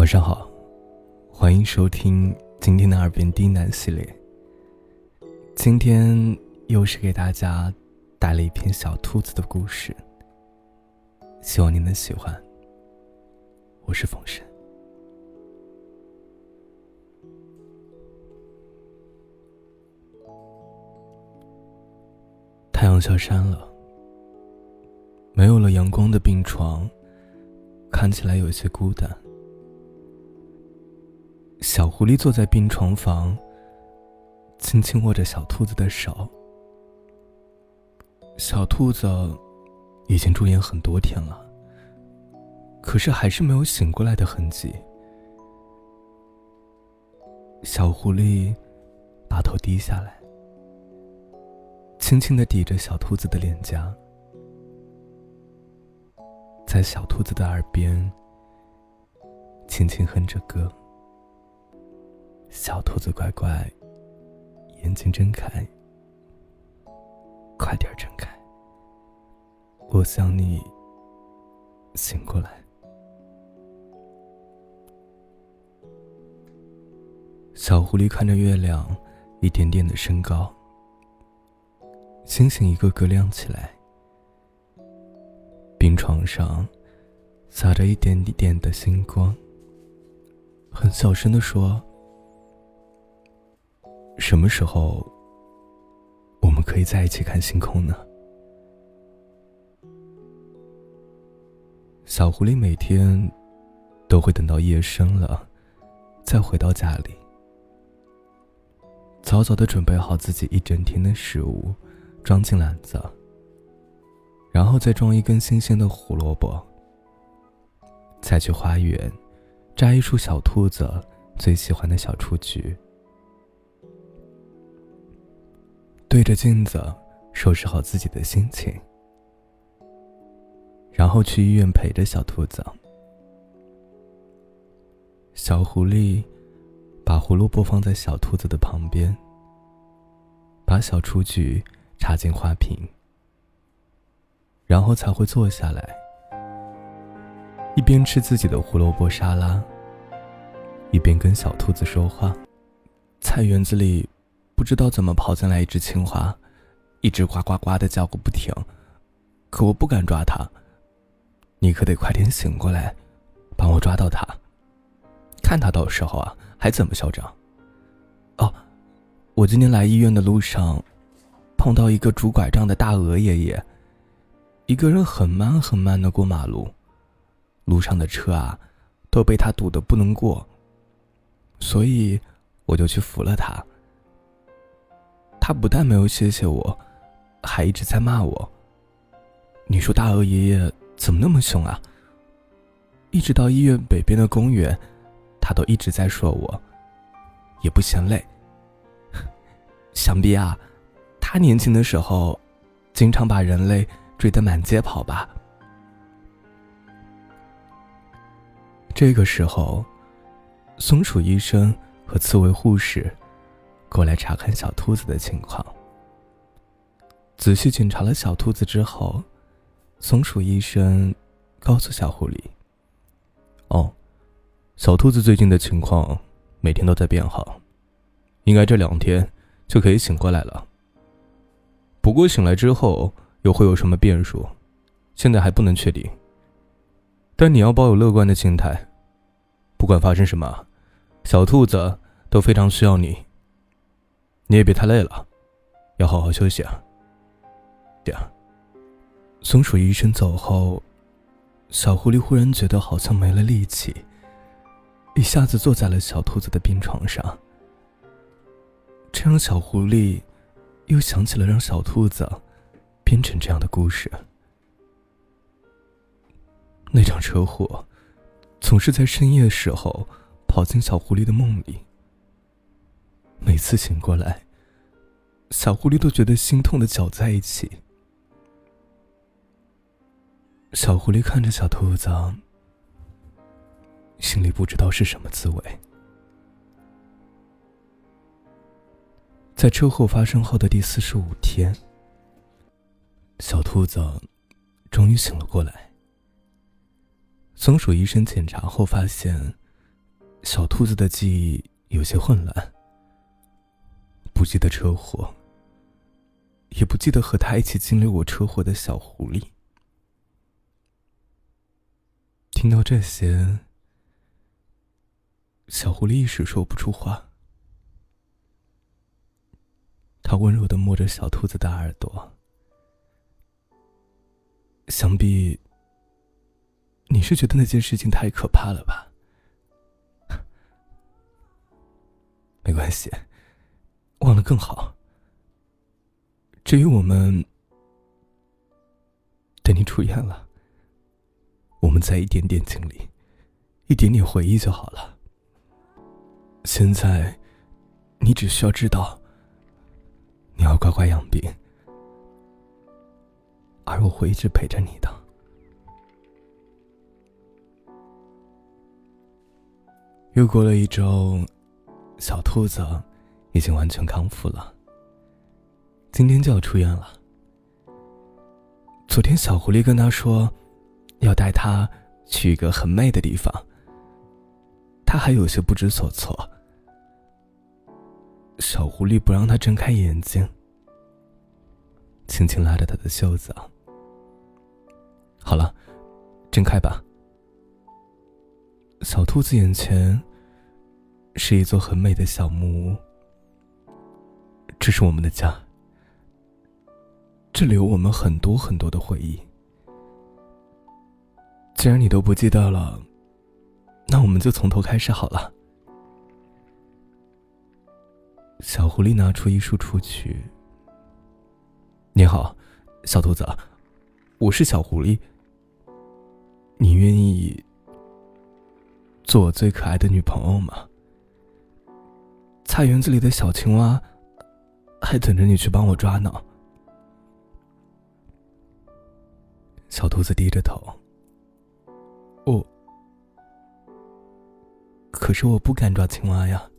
晚上好，欢迎收听今天的耳边低喃系列。今天又是给大家带了一篇小兔子的故事，希望你能喜欢。我是风神。太阳下山了，没有了阳光的病床，看起来有些孤单。小狐狸坐在病床旁，轻轻握着小兔子的手。小兔子已经住院很多天了，可是还是没有醒过来的痕迹。小狐狸把头低下来，轻轻的抵着小兔子的脸颊，在小兔子的耳边轻轻哼着歌。小兔子乖乖，眼睛睁开，快点睁开，我想你醒过来。小狐狸看着月亮一点点的升高，星星一个个亮起来，病床上洒着一点点的星光，很小声的说。什么时候我们可以在一起看星空呢？小狐狸每天都会等到夜深了，再回到家里，早早的准备好自己一整天的食物，装进篮子，然后再装一根新鲜的胡萝卜，再去花园摘一束小兔子最喜欢的小雏菊。对着镜子收拾好自己的心情，然后去医院陪着小兔子。小狐狸把胡萝卜放在小兔子的旁边，把小雏菊插进花瓶，然后才会坐下来，一边吃自己的胡萝卜沙拉，一边跟小兔子说话。菜园子里。不知道怎么跑进来一只青蛙，一直呱呱呱的叫个不停，可我不敢抓它。你可得快点醒过来，帮我抓到它。看它到时候啊，还怎么嚣张？哦，我今天来医院的路上，碰到一个拄拐杖的大鹅爷爷，一个人很慢很慢的过马路，路上的车啊，都被他堵得不能过，所以我就去扶了他。他不但没有谢谢我，还一直在骂我。你说大鹅爷爷怎么那么凶啊？一直到医院北边的公园，他都一直在说我，也不嫌累。想必啊，他年轻的时候，经常把人类追得满街跑吧。这个时候，松鼠医生和刺猬护士。过来查看小兔子的情况。仔细检查了小兔子之后，松鼠医生告诉小狐狸：“哦，小兔子最近的情况每天都在变好，应该这两天就可以醒过来了。不过醒来之后又会有什么变数，现在还不能确定。但你要抱有乐观的心态，不管发生什么，小兔子都非常需要你。”你也别太累了，要好好休息啊。这样，松鼠医生走后，小狐狸忽然觉得好像没了力气，一下子坐在了小兔子的病床上。这让小狐狸又想起了让小兔子变成这样的故事。那场车祸，总是在深夜时候跑进小狐狸的梦里。每次醒过来，小狐狸都觉得心痛的搅在一起。小狐狸看着小兔子，心里不知道是什么滋味。在车祸发生后的第四十五天，小兔子终于醒了过来。松鼠医生检查后发现，小兔子的记忆有些混乱，不记得车祸，也不记得和他一起经历过车祸的小狐狸。听到这些，小狐狸一时说不出话。他温柔的摸着小兔子的耳朵，想必你是觉得那件事情太可怕了吧？没关系，忘了更好。至于我们，等你出院了。我们再一点点经历，一点点回忆就好了。现在，你只需要知道，你要乖乖养病，而我会一直陪着你的。又过了一周，小兔子已经完全康复了。今天就要出院了。昨天，小狐狸跟他说。要带他去一个很美的地方，他还有些不知所措。小狐狸不让他睁开眼睛，轻轻拉着他的袖子。好了，睁开吧。小兔子眼前是一座很美的小木屋，这是我们的家，这里有我们很多很多的回忆。既然你都不记得了，那我们就从头开始好了。小狐狸拿出一束出去。你好，小兔子，我是小狐狸。你愿意做我最可爱的女朋友吗？菜园子里的小青蛙还等着你去帮我抓呢。小兔子低着头。我，可是我不敢抓青蛙呀。